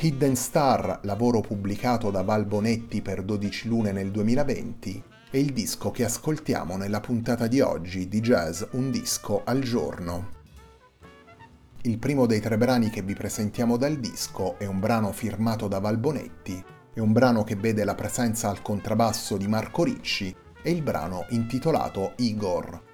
Hidden Star, lavoro pubblicato da Val Bonetti per 12 lune nel 2020, è il disco che ascoltiamo nella puntata di oggi di Jazz Un disco al giorno. Il primo dei tre brani che vi presentiamo dal disco è un brano firmato da Val Bonetti, è un brano che vede la presenza al contrabbasso di Marco Ricci e il brano intitolato Igor.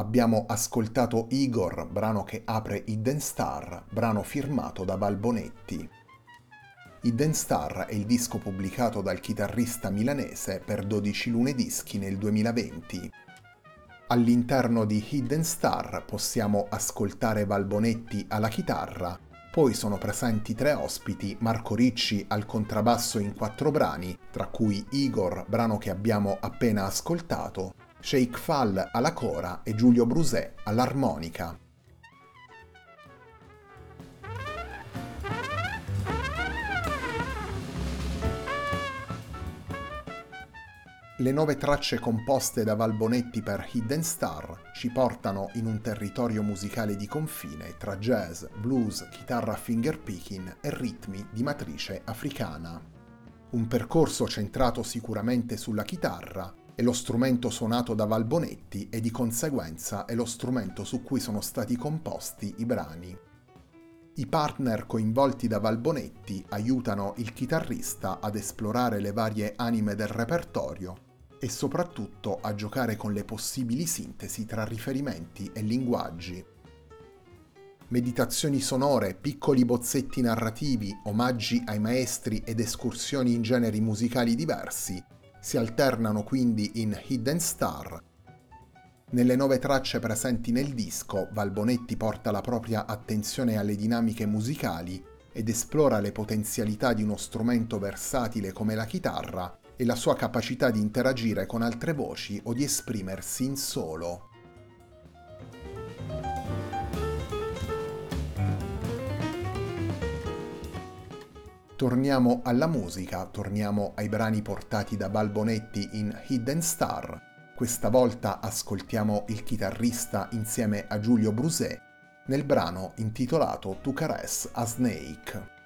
Abbiamo ascoltato Igor, brano che apre Hidden Star, brano firmato da Balbonetti. Hidden Star è il disco pubblicato dal chitarrista milanese per 12 lunedischi nel 2020. All'interno di Hidden Star possiamo ascoltare Balbonetti alla chitarra, poi sono presenti tre ospiti, Marco Ricci al contrabbasso in quattro brani, tra cui Igor, brano che abbiamo appena ascoltato, Sheikh Fall alla cora e Giulio Brusè all'armonica. Le nove tracce composte da Valbonetti per Hidden Star ci portano in un territorio musicale di confine tra jazz, blues, chitarra fingerpicking e ritmi di matrice africana. Un percorso centrato sicuramente sulla chitarra, è lo strumento suonato da Valbonetti e di conseguenza è lo strumento su cui sono stati composti i brani. I partner coinvolti da Valbonetti aiutano il chitarrista ad esplorare le varie anime del repertorio e soprattutto a giocare con le possibili sintesi tra riferimenti e linguaggi. Meditazioni sonore, piccoli bozzetti narrativi, omaggi ai maestri ed escursioni in generi musicali diversi si alternano quindi in Hidden Star. Nelle nove tracce presenti nel disco, Valbonetti porta la propria attenzione alle dinamiche musicali ed esplora le potenzialità di uno strumento versatile come la chitarra e la sua capacità di interagire con altre voci o di esprimersi in solo. Torniamo alla musica, torniamo ai brani portati da Balbonetti in Hidden Star. Questa volta ascoltiamo il chitarrista insieme a Giulio Brusè nel brano intitolato Tu caress a Snake.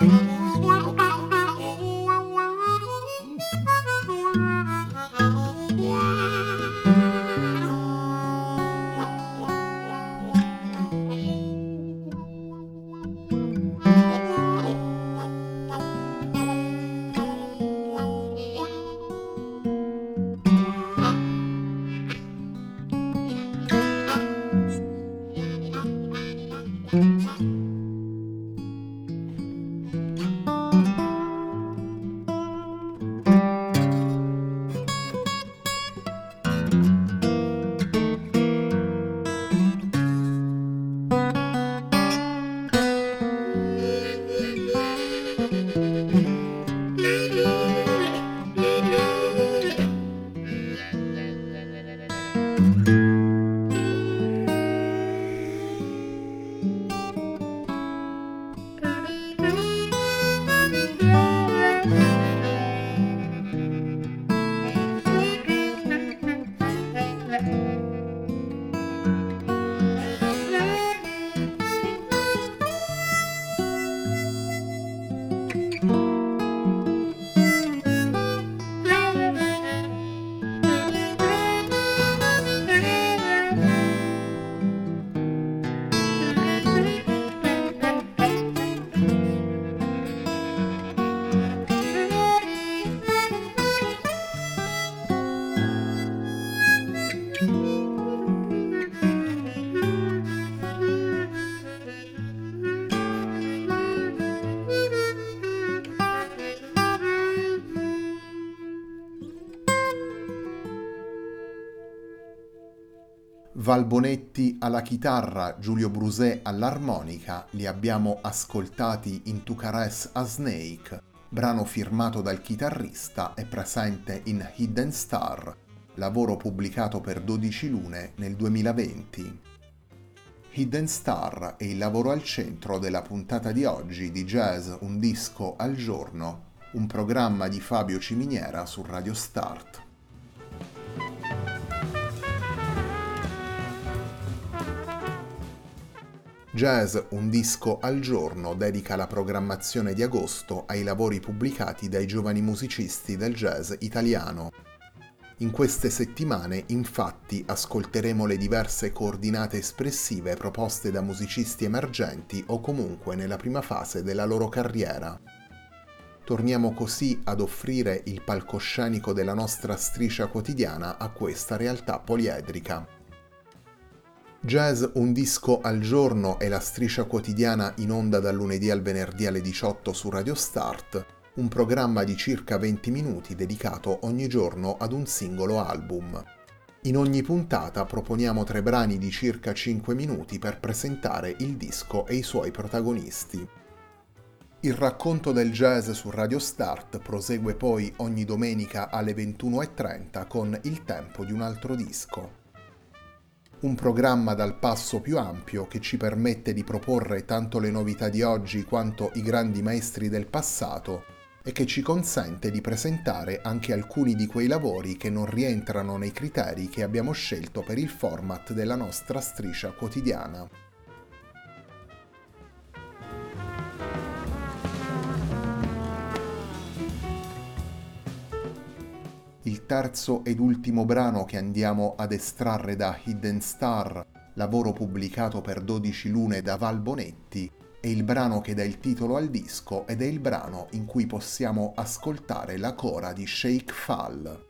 Thank you. Valbonetti alla chitarra, Giulio Brusè all'armonica, li abbiamo ascoltati in Tu Cares a Snake, brano firmato dal chitarrista e presente in Hidden Star, lavoro pubblicato per 12 lune nel 2020. Hidden Star è il lavoro al centro della puntata di oggi di Jazz Un disco al giorno, un programma di Fabio Ciminiera su Radio Start. Jazz Un disco al giorno dedica la programmazione di agosto ai lavori pubblicati dai giovani musicisti del jazz italiano. In queste settimane, infatti, ascolteremo le diverse coordinate espressive proposte da musicisti emergenti o comunque nella prima fase della loro carriera. Torniamo così ad offrire il palcoscenico della nostra striscia quotidiana a questa realtà poliedrica. Jazz Un disco al giorno è la striscia quotidiana in onda dal lunedì al venerdì alle 18 su Radio Start, un programma di circa 20 minuti dedicato ogni giorno ad un singolo album. In ogni puntata proponiamo tre brani di circa 5 minuti per presentare il disco e i suoi protagonisti. Il racconto del jazz su Radio Start prosegue poi ogni domenica alle 21.30 con Il tempo di un altro disco un programma dal passo più ampio che ci permette di proporre tanto le novità di oggi quanto i grandi maestri del passato e che ci consente di presentare anche alcuni di quei lavori che non rientrano nei criteri che abbiamo scelto per il format della nostra striscia quotidiana. Terzo ed ultimo brano che andiamo ad estrarre da Hidden Star, lavoro pubblicato per 12 lune da Val Bonetti, è il brano che dà il titolo al disco ed è il brano in cui possiamo ascoltare la cora di Shake Fall.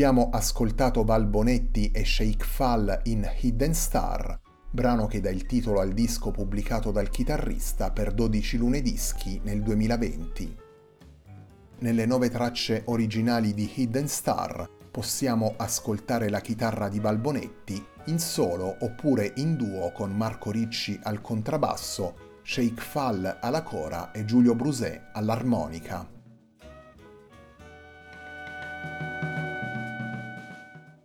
Abbiamo ascoltato Val Bonetti e Sheikh Fall in Hidden Star, brano che dà il titolo al disco pubblicato dal chitarrista per 12 lunedischi nel 2020. Nelle nove tracce originali di Hidden Star possiamo ascoltare la chitarra di Balbonetti in solo oppure in duo con Marco Ricci al contrabbasso Sheikh Fall alla cora e Giulio Brusè all'armonica.